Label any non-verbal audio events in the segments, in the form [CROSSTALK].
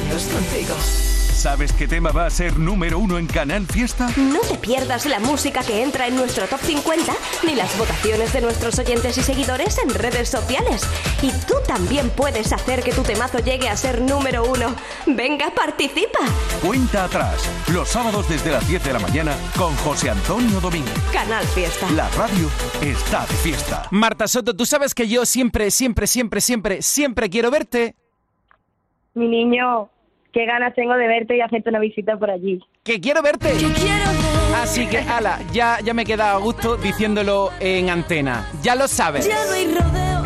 años contigo. ¿Sabes qué tema va a ser número uno en Canal Fiesta? No te pierdas la música que entra en nuestro top 50 ni las votaciones de nuestros oyentes y seguidores en redes sociales. Y tú también puedes hacer que tu temazo llegue a ser número uno. Venga, participa. Cuenta atrás, los sábados desde las 10 de la mañana con José Antonio Domínguez. Canal Fiesta. La radio está de fiesta. Marta Soto, tú sabes que yo siempre, siempre, siempre, siempre, siempre quiero verte. Mi niño, qué ganas tengo de verte y hacerte una visita por allí. Que quiero verte. Así que, ala, ya, ya me queda a gusto diciéndolo en antena. Ya lo sabes.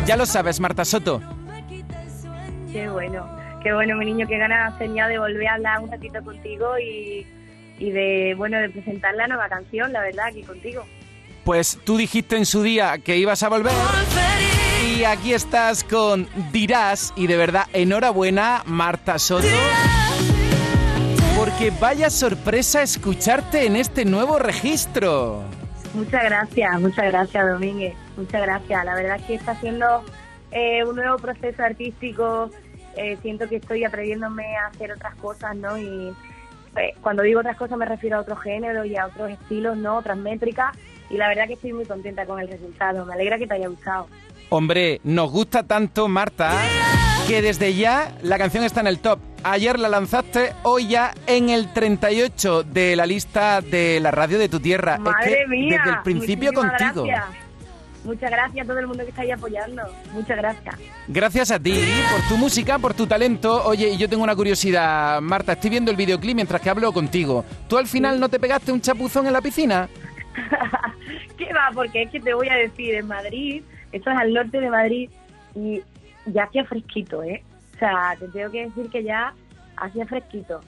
Ya lo sabes, Marta Soto. Qué bueno, qué bueno, mi niño, qué ganas tenía de volver a hablar un ratito contigo y, y de, bueno, de presentar la nueva canción, la verdad, aquí contigo. Pues tú dijiste en su día que ibas a volver. Y aquí estás con Dirás. Y de verdad, enhorabuena, Marta Soto. Porque vaya sorpresa escucharte en este nuevo registro. Muchas gracias, muchas gracias, Domínguez. Muchas gracias. La verdad es que está haciendo eh, un nuevo proceso artístico. Eh, siento que estoy atreviéndome a hacer otras cosas, ¿no? Y eh, cuando digo otras cosas me refiero a otros géneros y a otros estilos, ¿no? Otras métricas. Y la verdad que estoy muy contenta con el resultado. Me alegra que te haya gustado. Hombre, nos gusta tanto, Marta, que desde ya la canción está en el top. Ayer la lanzaste, hoy ya en el 38 de la lista de la radio de tu tierra. Madre es que mía. desde el principio contigo. gracias. Muchas gracias a todo el mundo que está ahí apoyando. Muchas gracias. Gracias a ti por tu música, por tu talento. Oye, y yo tengo una curiosidad, Marta, estoy viendo el videoclip mientras que hablo contigo. ¿Tú al final no te pegaste un chapuzón en la piscina? [LAUGHS] ¿Qué va? Porque es que te voy a decir, en Madrid, esto es al norte de Madrid, y ya hacía fresquito, ¿eh? O sea, te tengo que decir que ya hacía fresquito.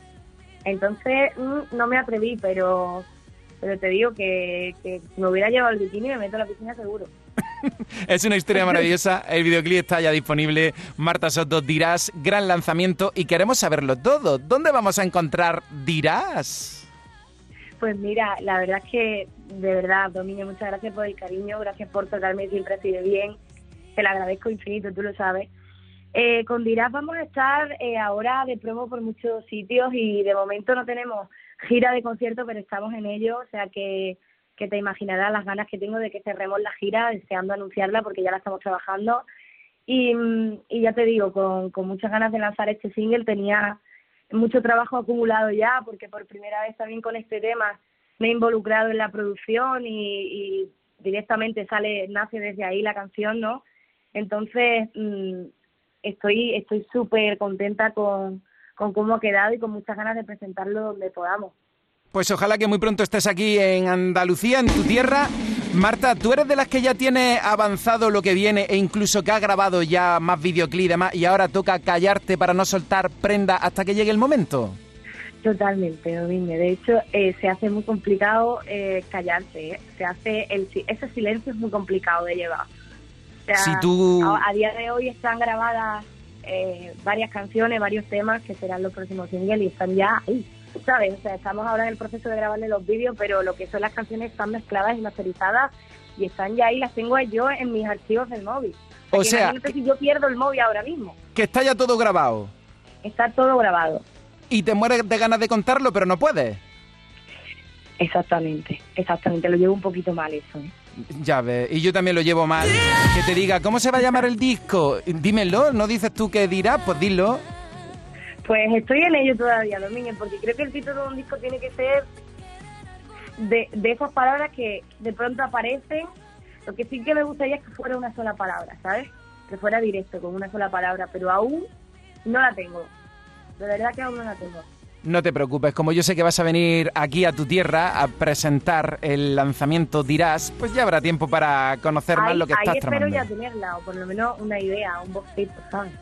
Entonces, mm, no me atreví, pero pero te digo que, que me hubiera llevado el bikini me meto a la piscina seguro. [LAUGHS] Es una historia maravillosa. El videoclip está ya disponible. Marta Soto, Dirás, gran lanzamiento y queremos saberlo todo. ¿Dónde vamos a encontrar Dirás? Pues mira, la verdad es que, de verdad, Domingo, muchas gracias por el cariño, gracias por tratarme siempre así de bien. Te lo agradezco infinito, tú lo sabes. Eh, con Dirás vamos a estar eh, ahora de promo por muchos sitios y de momento no tenemos gira de concierto, pero estamos en ello, o sea que, que te imaginarás las ganas que tengo de que cerremos la gira, deseando anunciarla porque ya la estamos trabajando. Y, mm, y ya te digo, con, con muchas ganas de lanzar este single, tenía mucho trabajo acumulado ya, porque por primera vez también con este tema me he involucrado en la producción y, directamente sale, nace desde ahí la canción, ¿no? Entonces, mm, estoy estoy súper contenta con, con cómo ha quedado y con muchas ganas de presentarlo donde podamos. Pues ojalá que muy pronto estés aquí en Andalucía, en tu tierra. Marta, ¿tú eres de las que ya tiene avanzado lo que viene e incluso que ha grabado ya más videoclip y demás y ahora toca callarte para no soltar prenda hasta que llegue el momento? Totalmente, Domínguez. De hecho, eh, se hace muy complicado eh, callarse. ¿eh? Se hace el, ese silencio es muy complicado de llevar. O sea, Si tú- a, a día de hoy están grabadas eh, varias canciones, varios temas que serán los próximos singles y están ya ahí, ¿sabes? O sea, estamos ahora en el proceso de grabarle los vídeos, pero lo que son las canciones están mezcladas y masterizadas y están ya ahí, las tengo yo en mis archivos del móvil. O sea, si yo pierdo el móvil ahora mismo. Que está ya todo grabado Está todo grabado. Y te mueres de ganas de contarlo, pero no puedes. Exactamente, exactamente. Lo llevo un poquito mal eso. ¿eh? Ya ves, y yo también lo llevo mal. Que te diga, ¿cómo se va a llamar el disco? Dímelo, ¿no dices tú que dirás? Pues dilo. Pues estoy en ello todavía, Domínguez, porque creo que el título de un disco tiene que ser de, de esas palabras que de pronto aparecen. Lo que sí que me gustaría es que fuera una sola palabra, ¿sabes? Que fuera directo, con una sola palabra, pero aún no la tengo. De verdad que aún no la tengo. No te preocupes, como yo sé que vas a venir aquí a tu tierra a presentar el lanzamiento Dirás, pues ya habrá tiempo para conocer más ahí lo que ahí estás espero tramando. ya tenerla, o por lo menos una idea, un ¿sabes?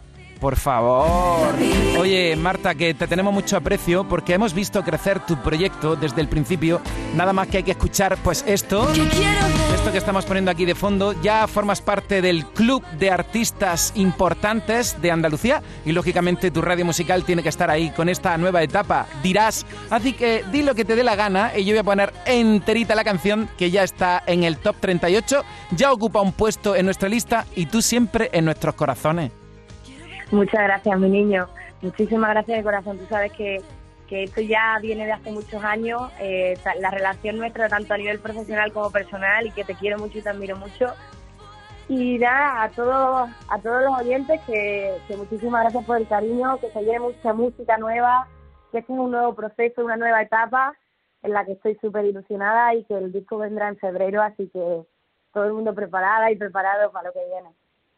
Por favor. Oye, Marta, que te tenemos mucho aprecio porque hemos visto crecer tu proyecto desde el principio. Nada más que hay que escuchar, pues esto, esto que estamos poniendo aquí de fondo. Ya formas parte del club de artistas importantes de Andalucía y lógicamente tu radio musical tiene que estar ahí con esta nueva etapa. Dirás, así que di lo que te dé la gana y yo voy a poner enterita la canción que ya está en el top 38, ya ocupa un puesto en nuestra lista y tú siempre en nuestros corazones. Muchas gracias, mi niño. muchísimas gracias de corazón. Tú sabes que, que esto ya viene de hace muchos años, eh, la relación nuestra tanto a nivel profesional como personal y que te quiero mucho y te admiro mucho. Y nada, a todos, a todos los oyentes que, muchísimas gracias por el cariño, que se lleve mucha música nueva, que este es un nuevo proceso, una nueva etapa en la que estoy súper ilusionada y que el disco vendrá en febrero, así que todo el mundo preparada y preparado para lo que viene.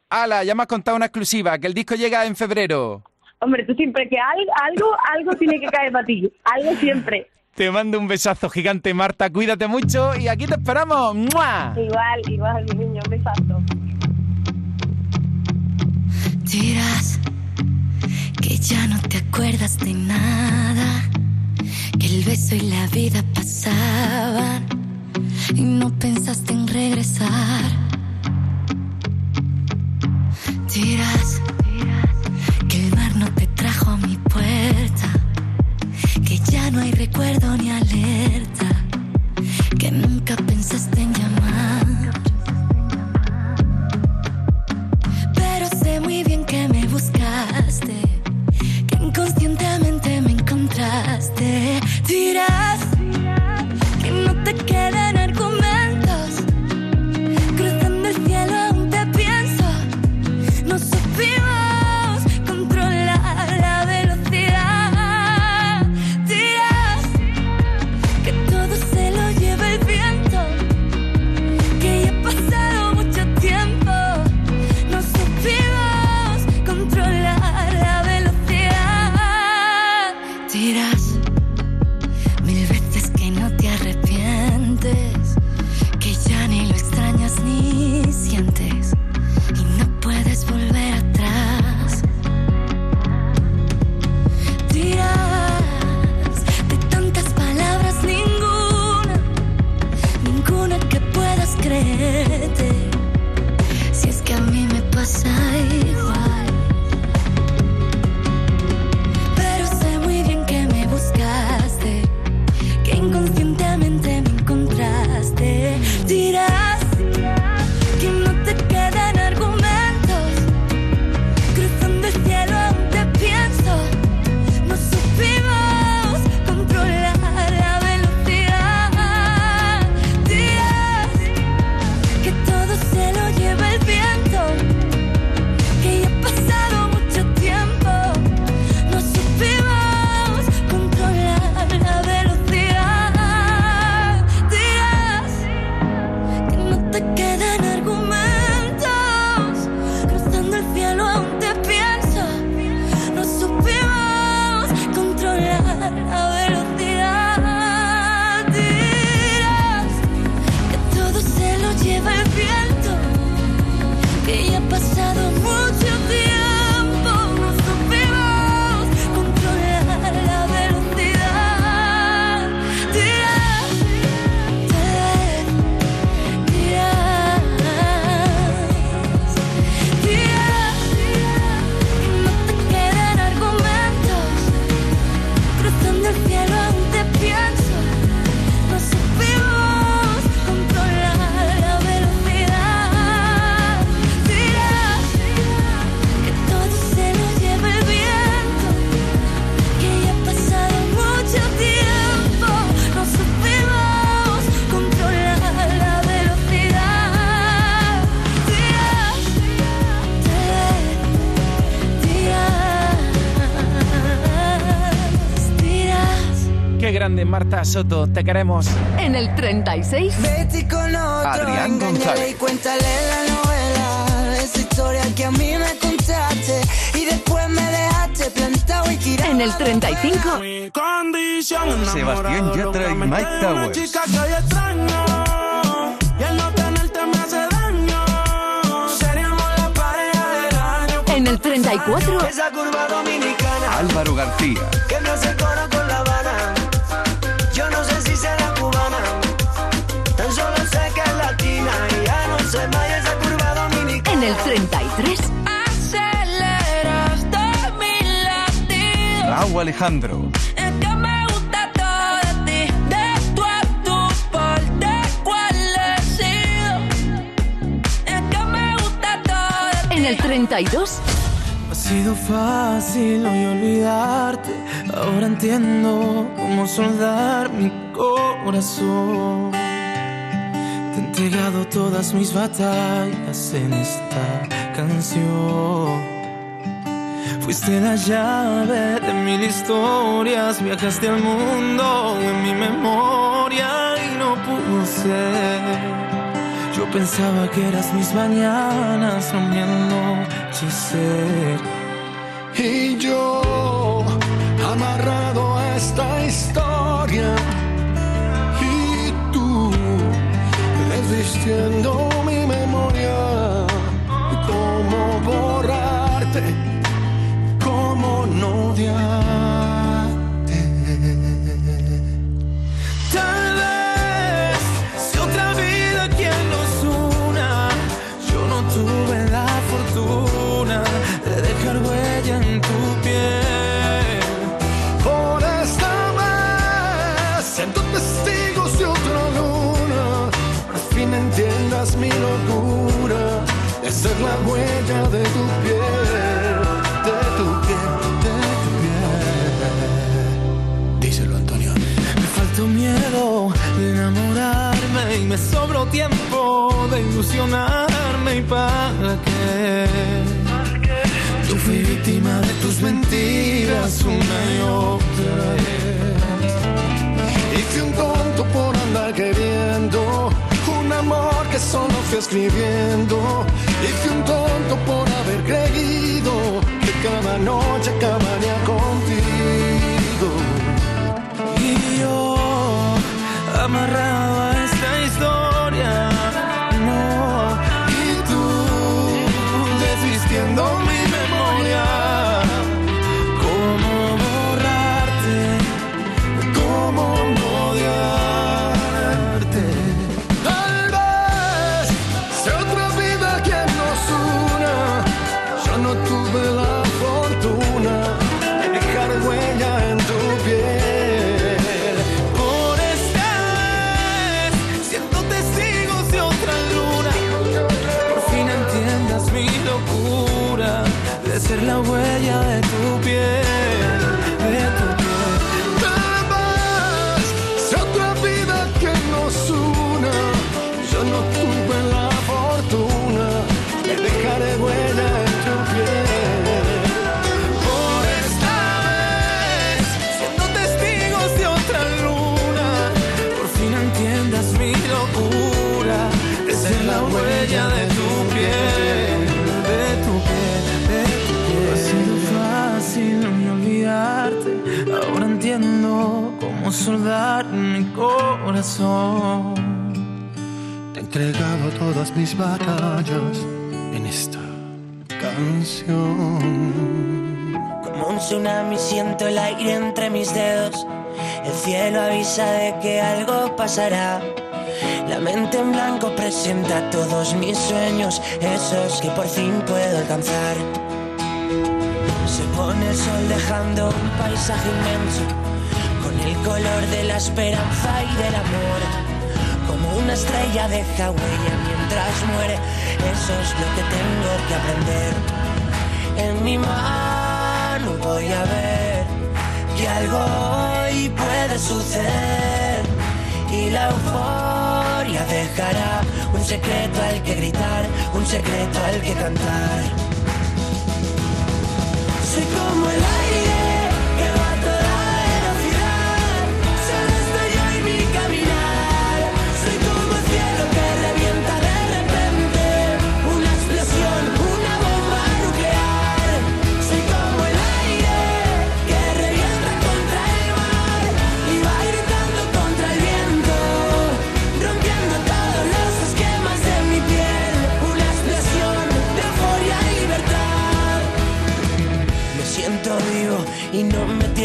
¡Hala! Ya me has contado una exclusiva, que el disco llega en febrero. Hombre, tú siempre que algo, algo, algo tiene que caer para ti, algo siempre. Te mando un besazo gigante, Marta. Cuídate mucho y aquí te esperamos. ¡Mua! Igual, igual, mi niño, un besazo. Dirás que ya no te acuerdas de nada, que el beso y la vida pasaban y no pensaste en regresar. Dirás que el mar no te trajo a mi puerta, que ya no hay recuerdo ni alerta, que nunca pensaste en llamar. Pero sé muy bien que me buscaste, que inconscientemente me encontraste. Dirás Soto. Te queremos. En el 36, Vete con otro, Adrián González. y cuéntale la novela, esa historia que a mí me contaste y después me dejaste plantado y tirado. en el 35, Sebastián Yatra y Mike Towers. no en el 34, Esa curva dominicana Álvaro García. que me hace 33, Aceleras todos mis latidos. Raúl Alejandro. Es que me gusta todo de ti, de tu a tu por de cuál he sido. Es que me gusta todo de ti. en el 32, sido fácil hoy olvidarte. Ahora entiendo cómo soldar mi corazón. Te he entregado todas mis batallas en canción. Fuiste la llave de mil historias, viajaste al mundo en mi memoria y no pudo ser. Yo pensaba que eras mis mañanas, no. Y yo, amarrado a esta historia, y tú, desvistiendo mi memoria, cómo borrarte, cómo no odiarte. Tal vez si otra vida quien nos una, yo no tuve la fortuna de dejar huella en tu piel. Por esta vez siento testigos de otra luna. Al fin entiendas mi locura de ser la huella de tu piel, de tu piel, de tu piel. Díselo, Antonio. Me faltó miedo de enamorarme y me sobró tiempo de ilusionarme y para qué. Yo fui víctima de tus mentiras una y otra vez. Fui un tonto por andar queriendo un amor que solo fui escribiendo. Y fui un tonto por haber creído que cada noche acabaría contigo. Y yo, amarrado a esta historia, no. Y tú, desvistiendo mi corazón. Te he entregado todas mis batallas en esta canción. Como un tsunami siento el aire entre mis dedos. El cielo avisa de que algo pasará. La mente en blanco presenta todos mis sueños, esos que por fin puedo alcanzar. Se pone el sol dejando un paisaje inmenso, el color de la esperanza y del amor. Como una estrella deja huella mientras muere, eso es lo que tengo que aprender. En mi mano voy a ver que algo hoy puede suceder y la euforia dejará un secreto al que gritar, un secreto al que cantar. Soy como el aire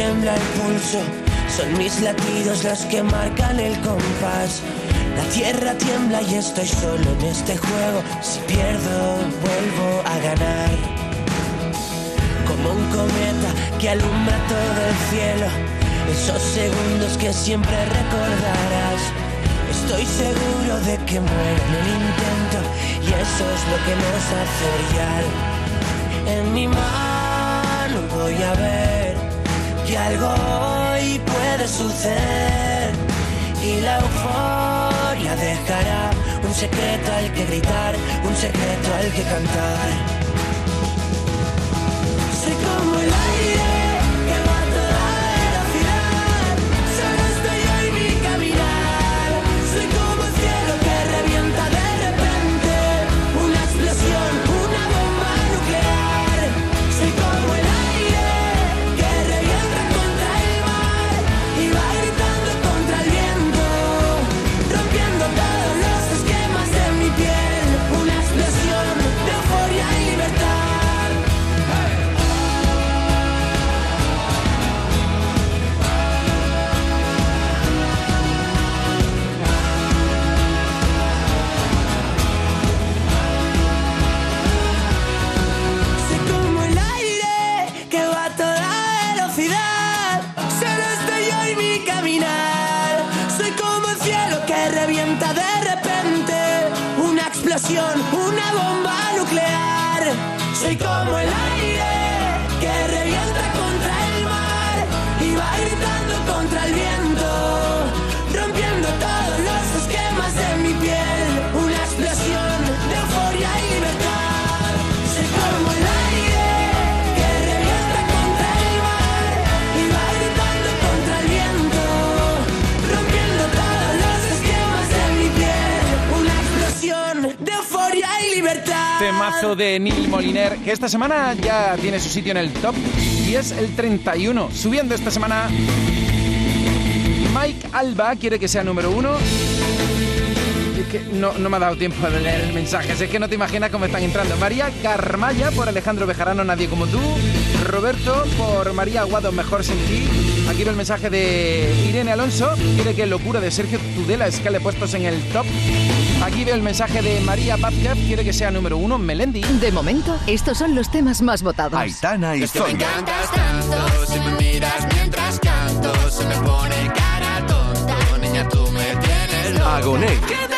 tiembla el pulso. Son mis latidos los que marcan el compás. La tierra tiembla y estoy solo en este juego. Si pierdo, vuelvo a ganar. Como un cometa que alumbra todo el cielo. Esos segundos que siempre recordarás. Estoy seguro de que muero en el intento y eso es lo que nos hace brillar. En mi mano que algo hoy puede suceder y la euforia dejará un secreto al que gritar, un secreto al que cantar. Soy como el aire De Neil Moliner, que esta semana ya tiene su sitio en el top y es el 31. Subiendo esta semana, Mike Alba quiere que sea número uno. Es que no, no me ha dado tiempo de leer el mensaje, es que no te imaginas cómo están entrando. María Carmaya por Alejandro Bejarano, Nadie como tú. Roberto por María Aguado, Mejor sin ti. Aquí veo el mensaje de Irene Alonso, quiere que Locura de Sergio Tudela escale puestos en el top. Aquí veo el mensaje de María Vázquez, quiere que sea número uno, Melendi. De momento, estos son los temas más votados. Aitana y Es que me encantas tanto, si me miras mientras canto, se me pone cara tonta, niña tú me tienes. Agoné.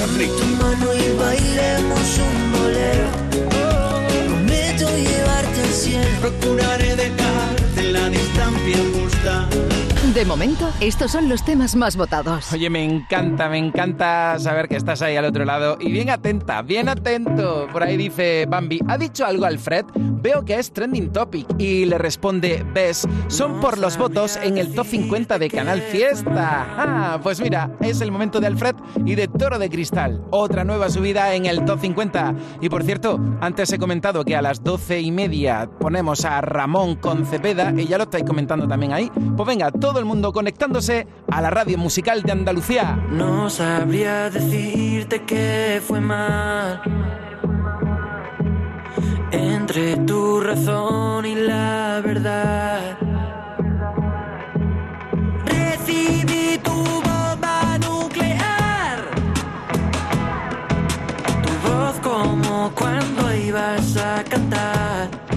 Enrique. Tu mano y bailemos un bolero. Prometo llevarte al cielo. Procuraré dejarte en la distancia justa. De momento, estos son los temas más votados. Oye, me encanta, me encanta saber que estás ahí al otro lado. Y bien atenta, bien atento. Por ahí dice Bambi, ¿ha dicho algo Alfred? Veo que es trending topic. Y le responde, ves, son por los votos en el top 50 de Canal Fiesta. Ah, pues mira, es el momento de Alfred y de Toro de Cristal. Otra nueva subida en el top 50. Y por cierto, antes he comentado que a las 12 y media ponemos a Ramón con Cepeda, y ya lo estáis comentando también ahí. Pues venga, todo el mundo conectándose a la radio musical de Andalucía. No sabría decirte que fue mal entre tu razón y la verdad. Recibí tu bomba nuclear, tu voz como cuando ibas a cantar.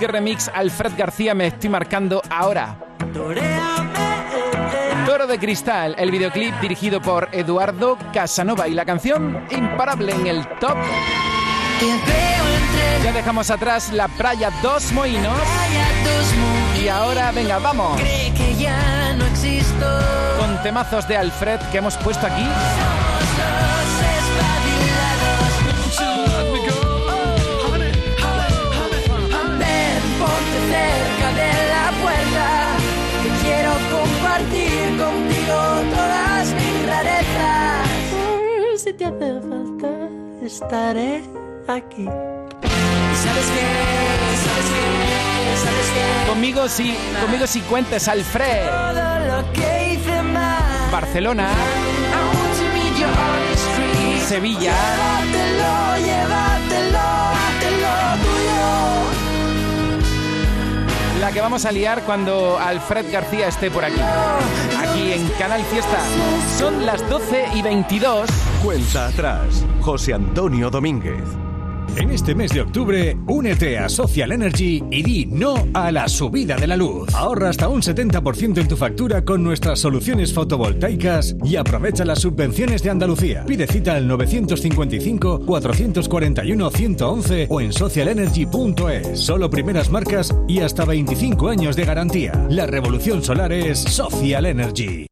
Qué remix Alfred García me estoy marcando ahora. Toro de Cristal, el videoclip dirigido por Eduardo Casanova y la canción imparable en el top. Ya dejamos atrás la playa Dos Moinos. Y ahora, venga, vamos. Que. Con temazos de Alfred que hemos puesto aquí. Si te hace falta, estaré aquí. ¿Sabes qué? ¿Sabes qué? ¿Sabes qué? Conmigo sí, conmigo sí cuentes, Alfred. Todo lo que hice mal. Barcelona, I la que vamos a liar cuando Alfred García esté por aquí. Aquí en Canal Fiesta. Son las 12 y 22. Cuenta atrás. José Antonio Domínguez. En este mes de octubre, únete a Social Energy y di no a la subida de la luz. Ahorra hasta un 70% en tu factura con nuestras soluciones fotovoltaicas y aprovecha las subvenciones de Andalucía. Pide cita al 955-441-111 o en socialenergy.es. Solo primeras marcas y hasta 25 años de garantía. La revolución solar es Social Energy.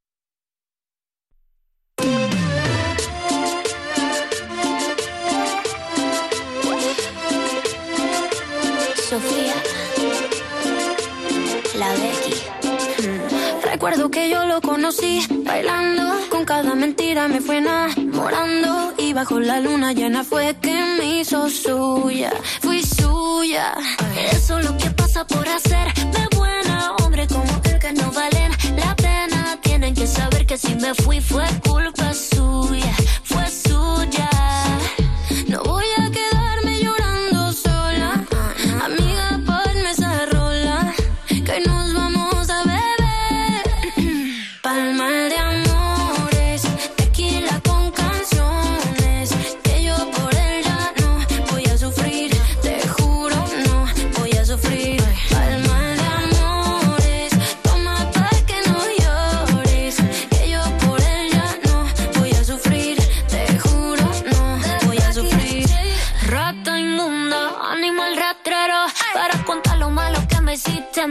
Recuerdo que yo lo conocí bailando, con cada mentira me fue enamorando y bajo la luna llena fue que me hizo suya, fui suya. Eso es lo que pasa por hacerme buena, hombre como él que no valen la pena. Tienen que saber que si me fui fue culpa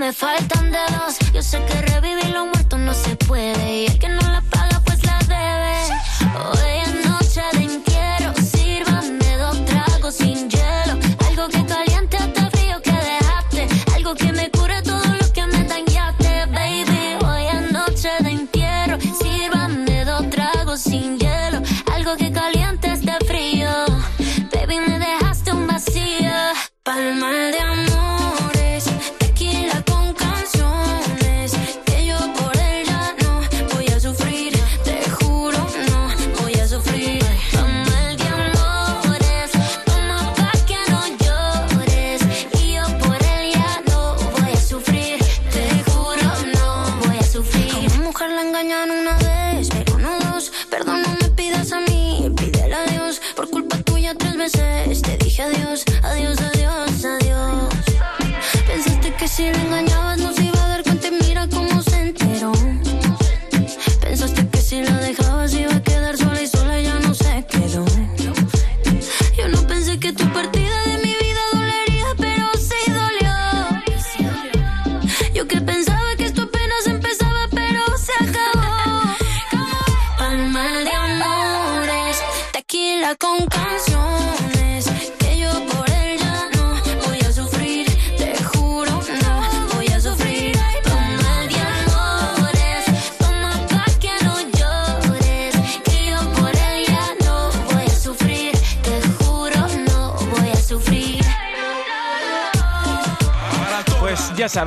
me faltan dedos. Yo sé que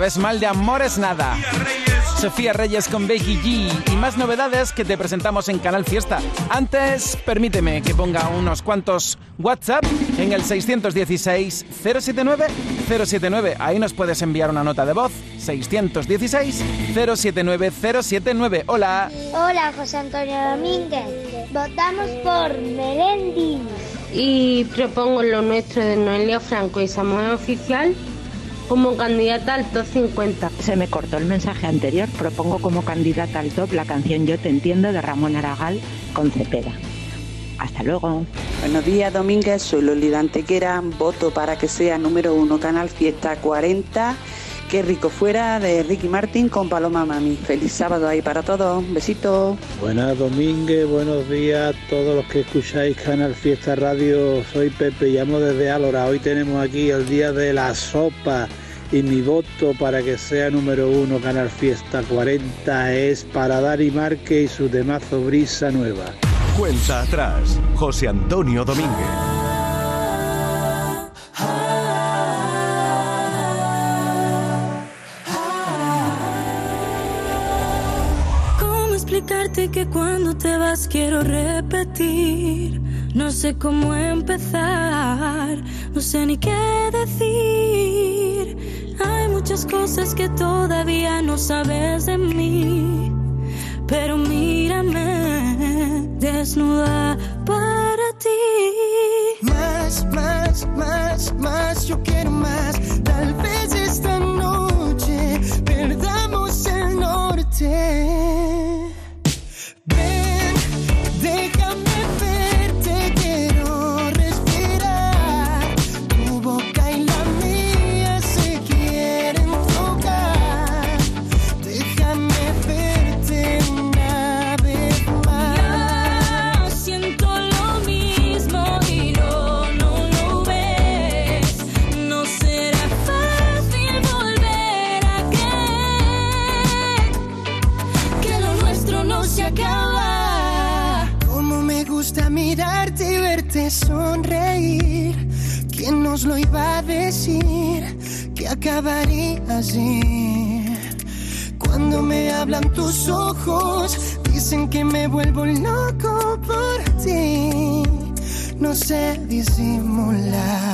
Sabes, mal de amores nada. Sofía Reyes con Becky G y más novedades que te presentamos en Canal Fiesta. Antes, permíteme que ponga unos cuantos WhatsApp en el 616 079 079. Ahí nos puedes enviar una nota de voz. 616 079 079. Hola. Hola, José Antonio Domínguez. Votamos por Melendi. Y propongo lo nuestro de Noelia Franco y Samuel Oficial como candidata al top 50. Se me cortó el mensaje anterior. Propongo como candidata al top la canción Yo te entiendo de Ramón Aragal con Cepeda. Hasta luego. Buenos días, Domínguez. Soy Lolida Antequera. Voto para que sea número uno Canal Fiesta 40. Qué rico fuera de Ricky Martin con Paloma Mami. Feliz sábado ahí para todos. Besito. Buenas Domínguez, buenos días a todos los que escucháis Canal Fiesta Radio. Soy Pepe, llamo desde Álora. Hoy tenemos aquí el día de la sopa y mi voto para que sea número uno Canal Fiesta 40 es para Dani Marque y su temazo Brisa Nueva. Cuenta atrás. José Antonio Domínguez. Quiero repetir? No sé cómo empezar, no sé ni qué decir. Hay muchas cosas que todavía no sabes de mí, pero mírame desnuda para ti. Más, más, más, más, yo quiero más. Acabaría. Cuando me hablan tus ojos, dicen que me vuelvo loco por ti. No sé disimular.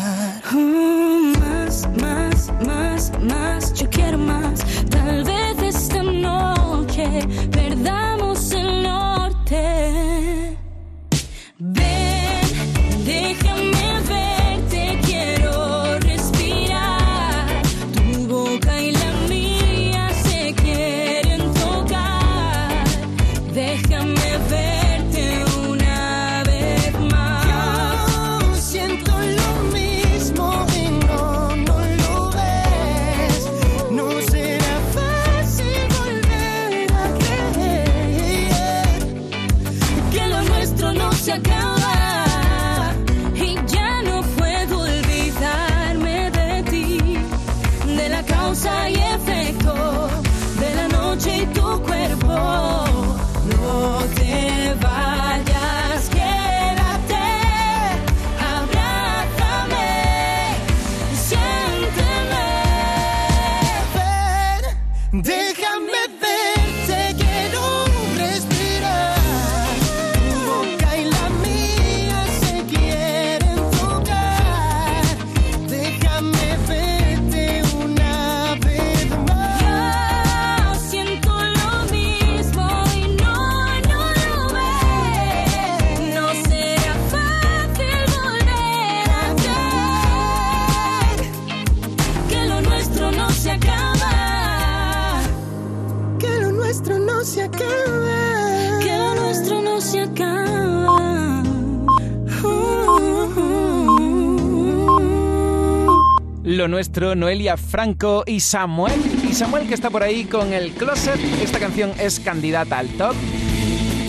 Nuestro, Noelia Franco y Samuel. Y Samuel que está por ahí con el closet. Esta canción es candidata al top.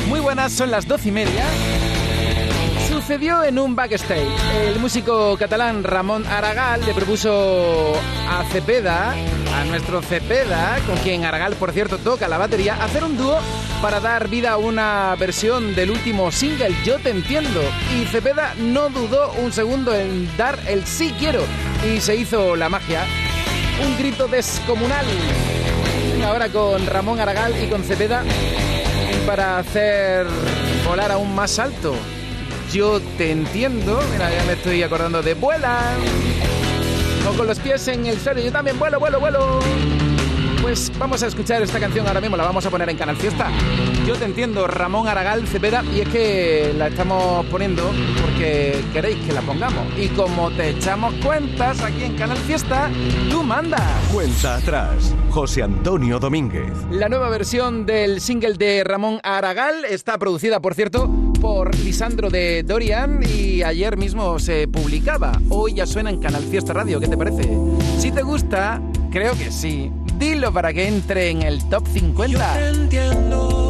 Muy buenas, son las doce y media. Sucedió en un backstage. El músico catalán Ramón Aragal le propuso a Cepeda, a nuestro Cepeda, con quien Aragal, por cierto, toca la batería, hacer un dúo para dar vida a una versión del último single, Yo Te Entiendo. Y Cepeda no dudó un segundo en dar el sí quiero. Y se hizo la magia. Un grito descomunal. Ahora con Ramón Aragal y con Cepeda para hacer volar aún más alto. Yo te entiendo. Mira, ya me estoy acordando de vuela. O con los pies en el suelo. Yo también vuelo, vuelo, vuelo. Pues vamos a escuchar esta canción ahora mismo, la vamos a poner en Canal Fiesta. Yo te entiendo, Ramón Aragal Cepeda, y es que la estamos poniendo porque queréis que la pongamos. Y como te echamos cuentas aquí en Canal Fiesta, tú mandas. Cuenta atrás. José Antonio Domínguez. La nueva versión del single de Ramón Aragal está producida, por cierto, por Lisandro de Dorian y ayer mismo se publicaba. Hoy ya suena en Canal Fiesta Radio, ¿qué te parece? Si te gusta, creo que sí. Dilo para que entre en el top 50. entiendo.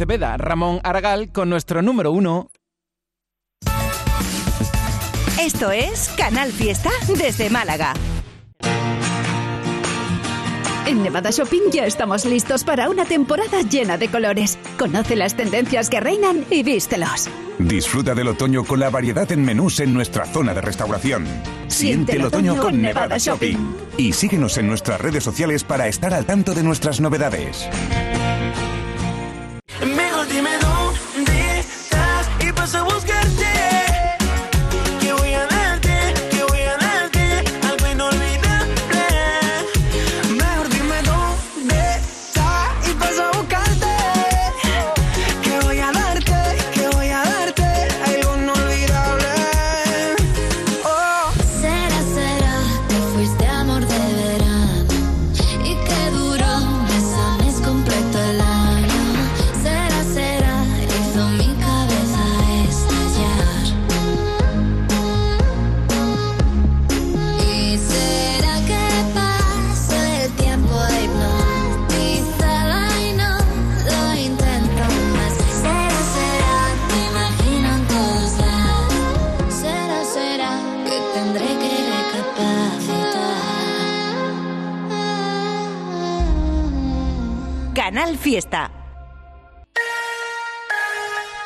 Cepeda. Ramón Aragal con nuestro número uno. Esto es Canal Fiesta desde Málaga. En Nevada Shopping ya estamos listos para una temporada llena de colores. Conoce las tendencias que reinan y vístelos. Disfruta del otoño con la variedad en menús en nuestra zona de restauración. Siente el otoño con Nevada Shopping. Y síguenos en nuestras redes sociales para estar al tanto de nuestras novedades.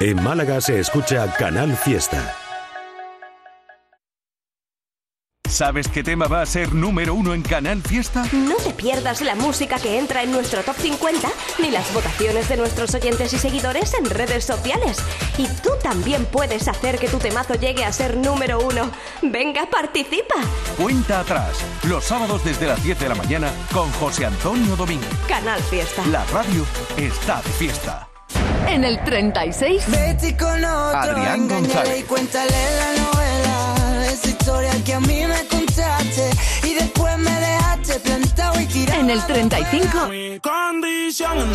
En Málaga se escucha Canal Fiesta. ¿Sabes qué tema va a ser número uno en Canal Fiesta? No te pierdas la música que entra en nuestro top 50 ni las votaciones de nuestros oyentes y seguidores en redes sociales. Y tú también puedes hacer que tu temazo llegue a ser número uno. Venga, participa. Cuenta atrás, los sábados desde las 10 de la mañana con José Antonio Domínguez. Canal Fiesta. La radio está de fiesta. En el 36. Vete con otro, Adrián González. y cuéntale la novela. Esa historia que a mí me contaste y después me dejaste plantado y tirado. En el 35.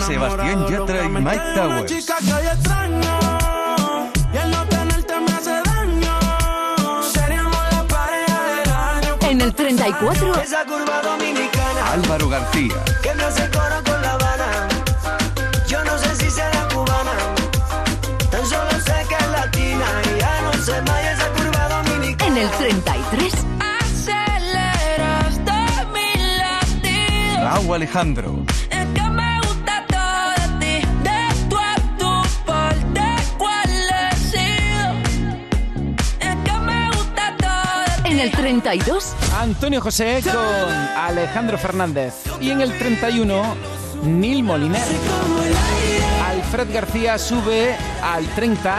Sebastián Yatra y Mike Towers. En el 34. Esa curva dominicana Álvaro García. que me hace coro con La Habana. Yo no sé si será cubana, tan solo sé que es latina y ya no se vaya esa el 33. Aceleraste mi latido. Raúl Alejandro. Es que me gusta todo de ti. De tu a tu parte, ¿cuál he sido? Es que me gusta todo de En el 32. Antonio José con Alejandro Fernández. Y en el 31, Nil Moliner. Alfred García sube al 30.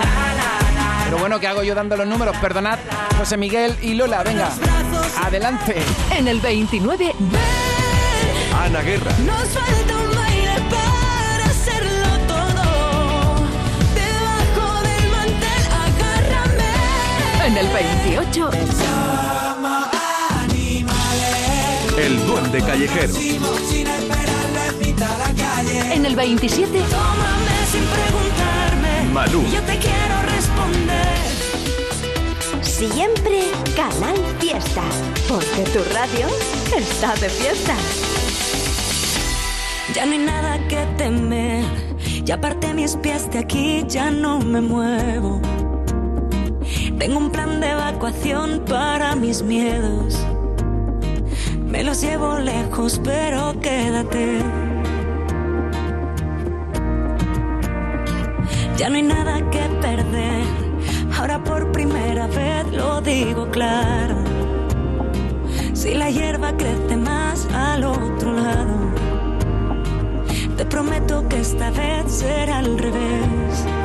Pero bueno, ¿qué hago yo dando los números? Perdonad, José Miguel y Lola, venga. Adelante. En el 29. Ana Guerra. Nos falta un baile para hacerlo todo. Debajo del mantel, agárrame. En el 28. El duende callejero. En el 27. Tómame sin preguntarme. Malú. Yo te quiero responder. Siempre Canal Fiesta. Porque tu radio está de fiesta. Ya no hay nada que temer. Ya aparté mis pies de aquí, ya no me muevo. Tengo un plan de evacuación para mis miedos. Me los llevo lejos, pero quédate. Ya no hay nada primera vez lo digo claro. Si la hierba crece más al otro lado, te prometo que esta vez será al revés.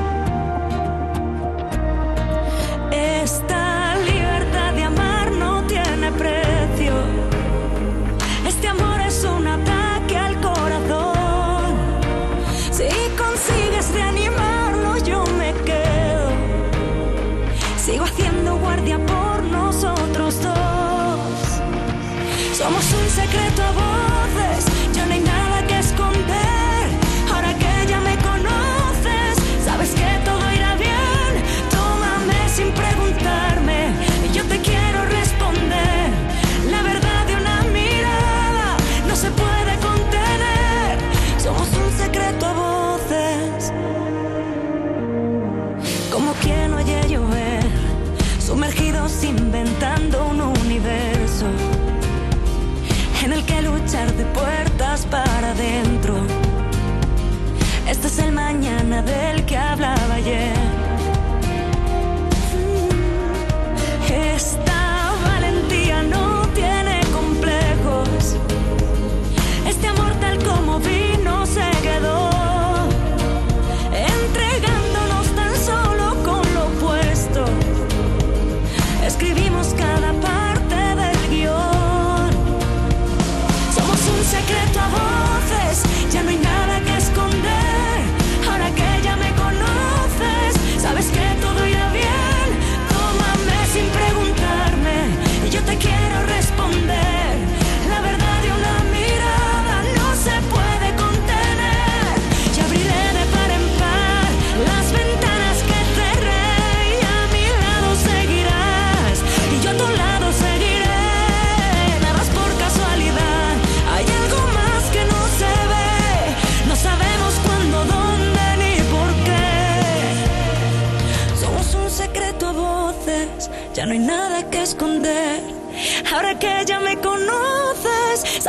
Somos un secreto a voces, del que hablaba ayer.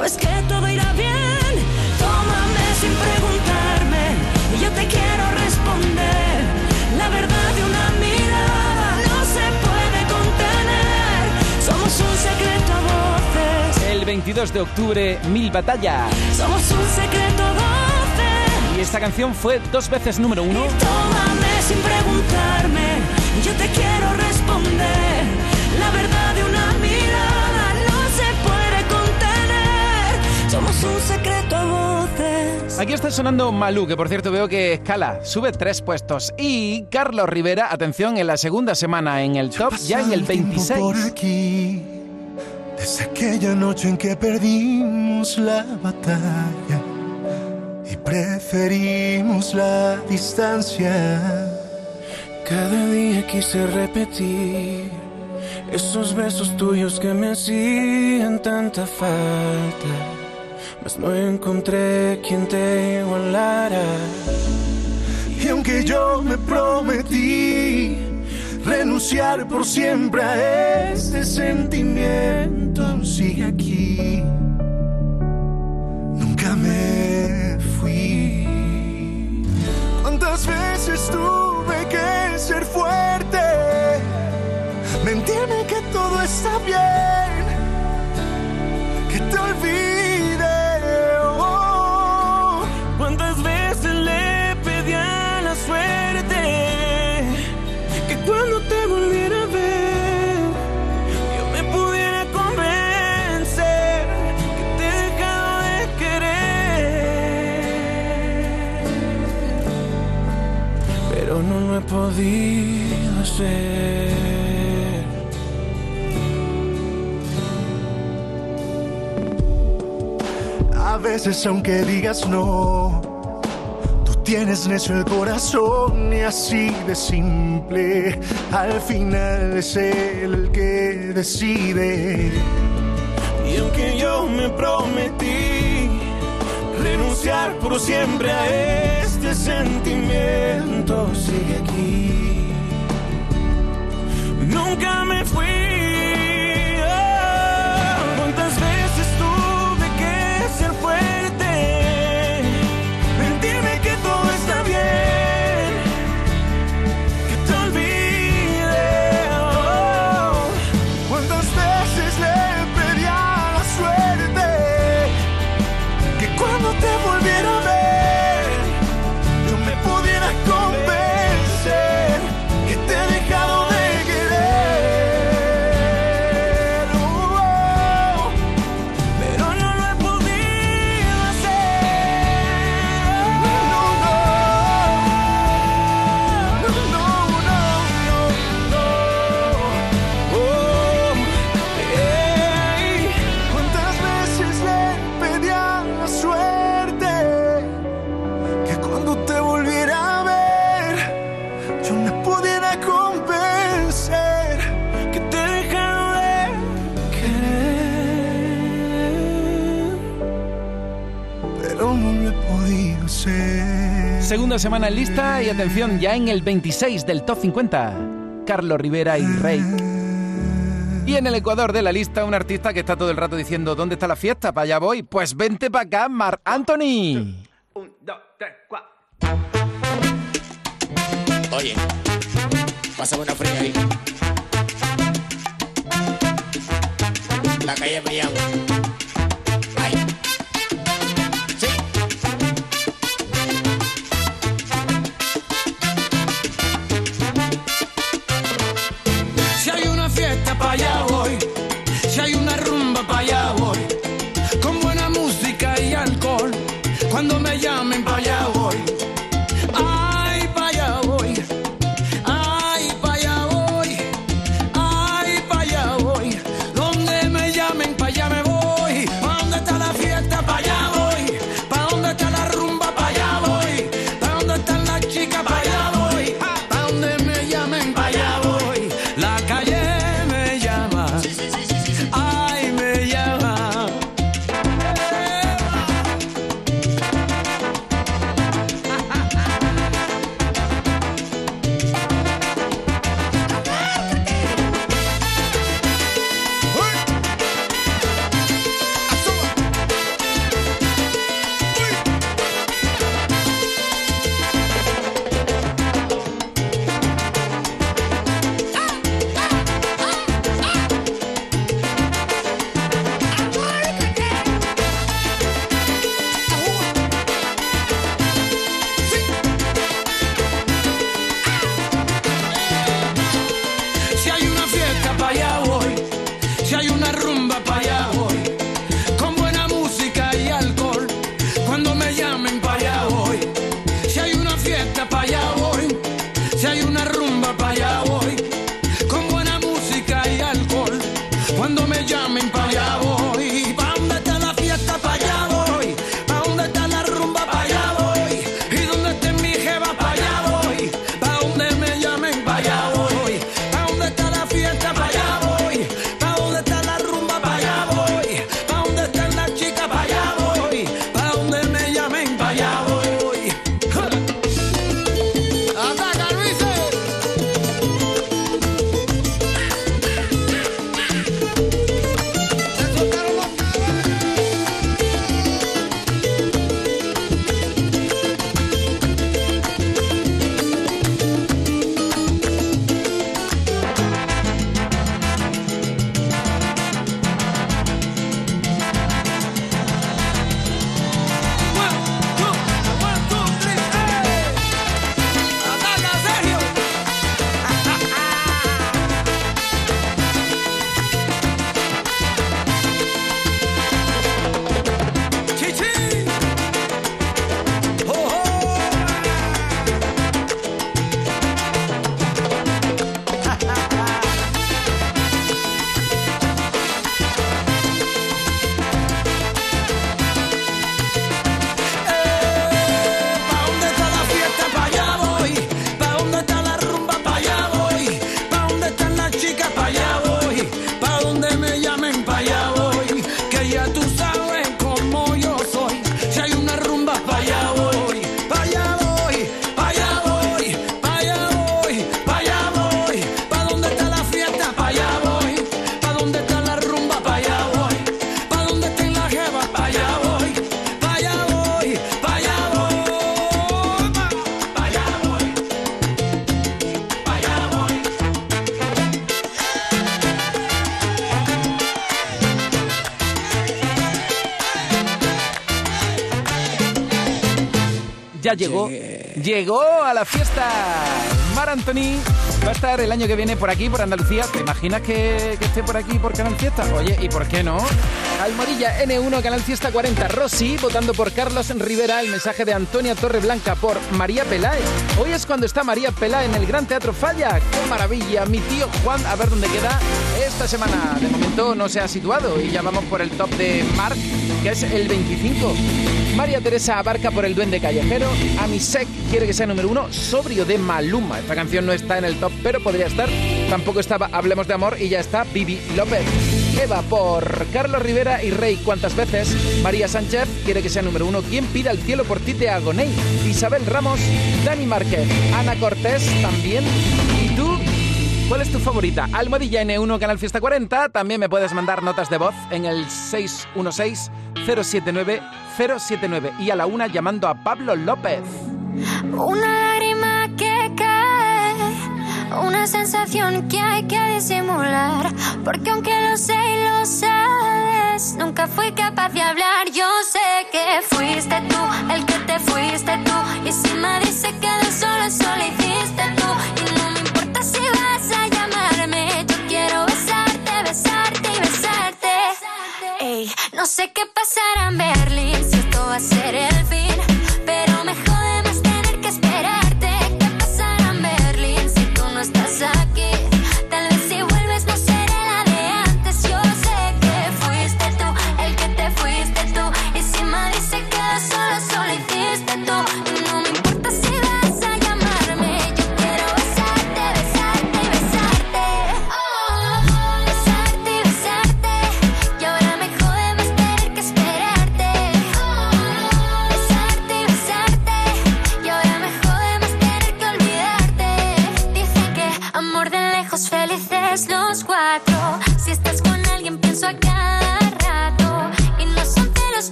Sabes que todo irá bien. Tómame sin preguntarme y yo te quiero responder. La verdad de una mirada no se puede contener. Somos un secreto a voces. El 22 de octubre, Mil Batallas. Somos un secreto a voces. Y esta canción fue dos veces número uno. Tómame sin preguntarme y yo te quiero responder. La verdad Aquí está sonando Malú, que por cierto veo que escala, sube tres puestos. Y Carlos Rivera, atención, en la segunda semana en el top, ya en el 26. por aquí, desde aquella noche en que perdimos la batalla y preferimos la distancia. Cada día quise repetir esos besos tuyos que me hacían tanta falta, mas no encontré quien te igualara. Y aunque yo me prometí renunciar por siempre a este sentimiento, sigue aquí. Nunca me fui. ¿Cuántas veces tuve que ser fuerte? Mentirme que todo está bien, que te olvide. Podido hacer. A veces aunque digas no, tú tienes necio el corazón y así de simple. Al final es el que decide. Y aunque yo me prometí renunciar por siempre a este sentimiento, sigue aquí. Nunca me fui. Segunda semana en lista y atención, ya en el 26 del top 50, Carlos Rivera y Rey. Y en el Ecuador de la lista, un artista que está todo el rato diciendo, ¿dónde está la fiesta? Para allá voy. Pues vente para acá, Marc Anthony. Oye, pásame una fría ahí. La calle me llamen para ya llegó. Llegó a la fiesta. Mar Anthony va a estar el año que viene por aquí, por Andalucía. ¿Te imaginas que, que esté por aquí por Canal Fiesta? Oye, ¿y por qué no? Almohadilla N1, Canal Fiesta 40. Rosy votando por Carlos Rivera. El mensaje de Antonia Torreblanca por María Peláez. Hoy es cuando está María Peláez en el Gran Teatro Falla. ¡Qué maravilla! Mi tío Juan, a ver dónde queda esta semana. De momento no se ha situado y ya vamos por el top de Marc, que es el 25. María Teresa abarca por el Duende Callejero. Amisek quiere que sea número uno, sobrio de Maluma. Esta canción no está en el top, pero podría estar. Tampoco estaba Hablemos de Amor y ya está Vivi López. Eva por Carlos Rivera y Rey. ¿Cuántas veces? María Sánchez quiere que sea número uno. ¿Quién pide al cielo por ti te Agoney? Isabel Ramos, Dani Márquez, Ana Cortés también. ¿Y tú? ¿Cuál es tu favorita? Almohadilla N1 Canal Fiesta 40. También me puedes mandar notas de voz en el 616-079-079 y a la una llamando a Pablo López. Una lágrima que cae, una sensación que hay que disimular. Porque aunque lo sé y lo sabes, nunca fui capaz de hablar. Yo sé que fuiste tú el que te fuiste tú. Y si nadie se quedó solo, solo hiciste sé qué pasará en Berlín, si esto va a ser el fin.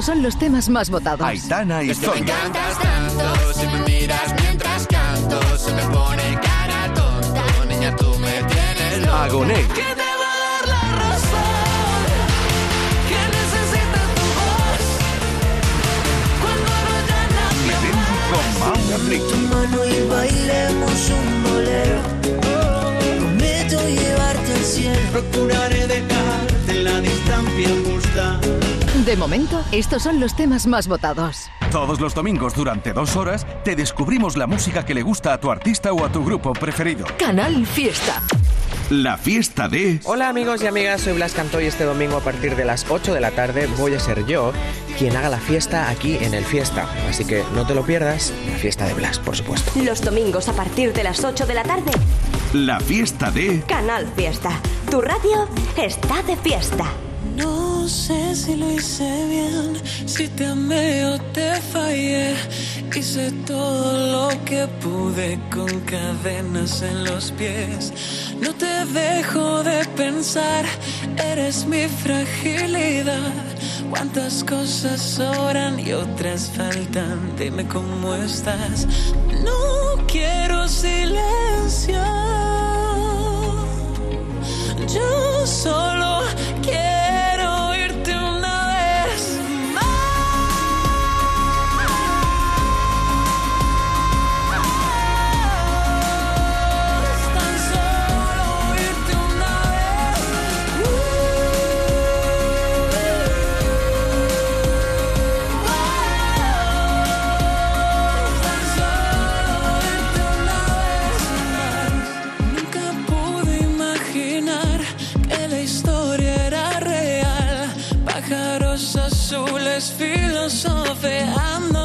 Estos son los temas más votados. Aitana y que me encantas tanto, si me miras mientras canto, se me pone cara tonta, niña tú me tienes loco. Agoné. ¿Qué te va a dar la razón? Que necesita tu voz cuando no haya nadie con Mau Tu mano y bailemos un bolero. Prometo llevarte al cielo. Procuraré dejarte la distancia. De momento, estos son los temas más votados. Todos los domingos durante dos horas te descubrimos la música que le gusta a tu artista o a tu grupo preferido. Canal Fiesta. La fiesta de... Hola amigos y amigas, soy Blas Cantó y este domingo a partir de las 8 de la tarde voy a ser yo quien haga la fiesta aquí en el Fiesta. Así que no te lo pierdas, la fiesta de Blas, por supuesto. Los domingos a partir de las 8 de la tarde, La fiesta de... Canal Fiesta. Tu radio está de fiesta. No sé si lo hice bien, si te amé o te fallé. Hice todo lo que pude con cadenas en los pies. No te dejo de pensar, eres mi fragilidad. Cuántas cosas sobran y otras faltan. Dime cómo estás. No quiero silencio. Yo solo quiero soulless philosophy. I'm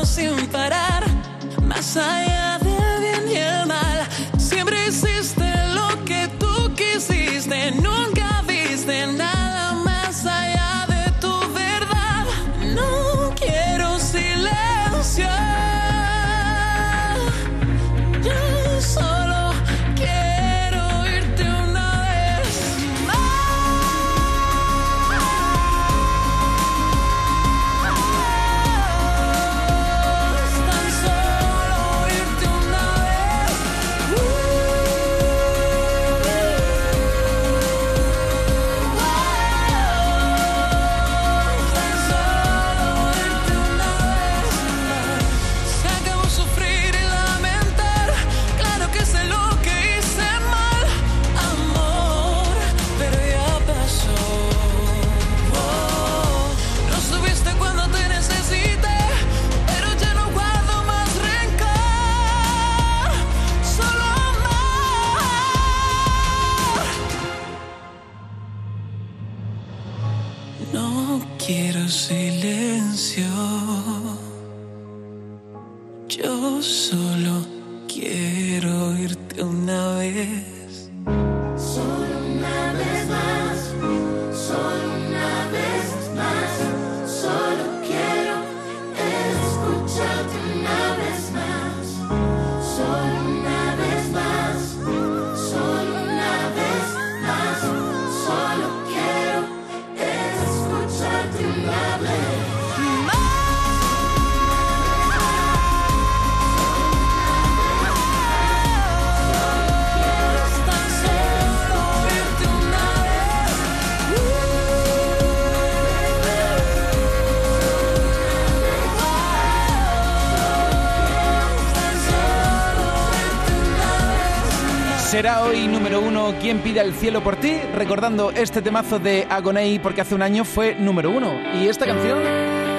Será hoy número uno ¿Quién pide el cielo por ti? Recordando este temazo de Agoney porque hace un año fue número uno. Y esta canción,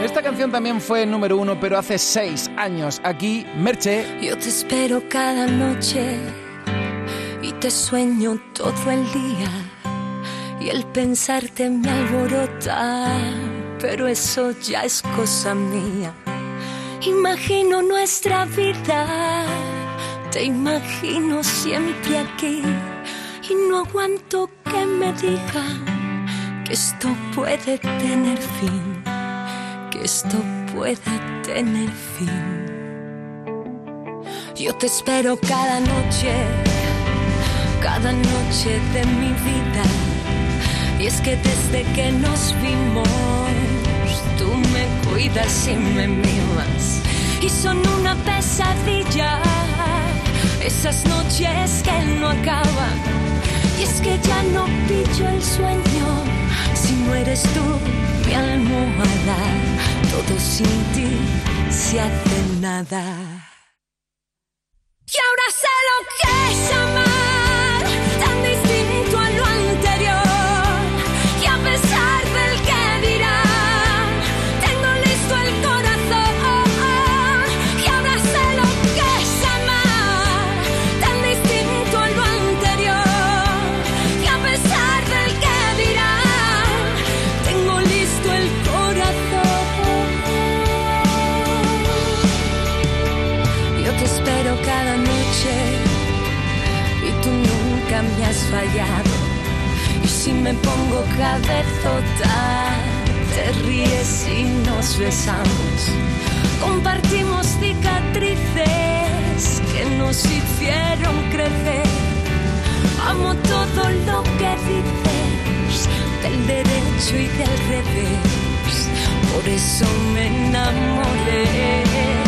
esta canción también fue número uno, pero hace seis años. Aquí, Merche. Yo te espero cada noche y te sueño todo el día. Y el pensarte me alborota, pero eso ya es cosa mía. Imagino nuestra vida, te imagino siempre aquí. Y no aguanto que me digan que esto puede tener fin, que esto puede tener fin. Yo te espero cada noche, cada noche de mi vida. Y es que desde que nos vimos, tú me cuidas y me mimas. Y son una pesadilla, esas noches que no acaban. Y es que ya no pillo el sueño, si no eres tú mi almohada. Todo sin ti se hace nada. Y ahora sé lo que es amar, Y si me pongo cabezota, te ríes y nos besamos. Compartimos cicatrices que nos hicieron crecer. Amo todo lo que dices, del derecho y del revés. Por eso me enamoré.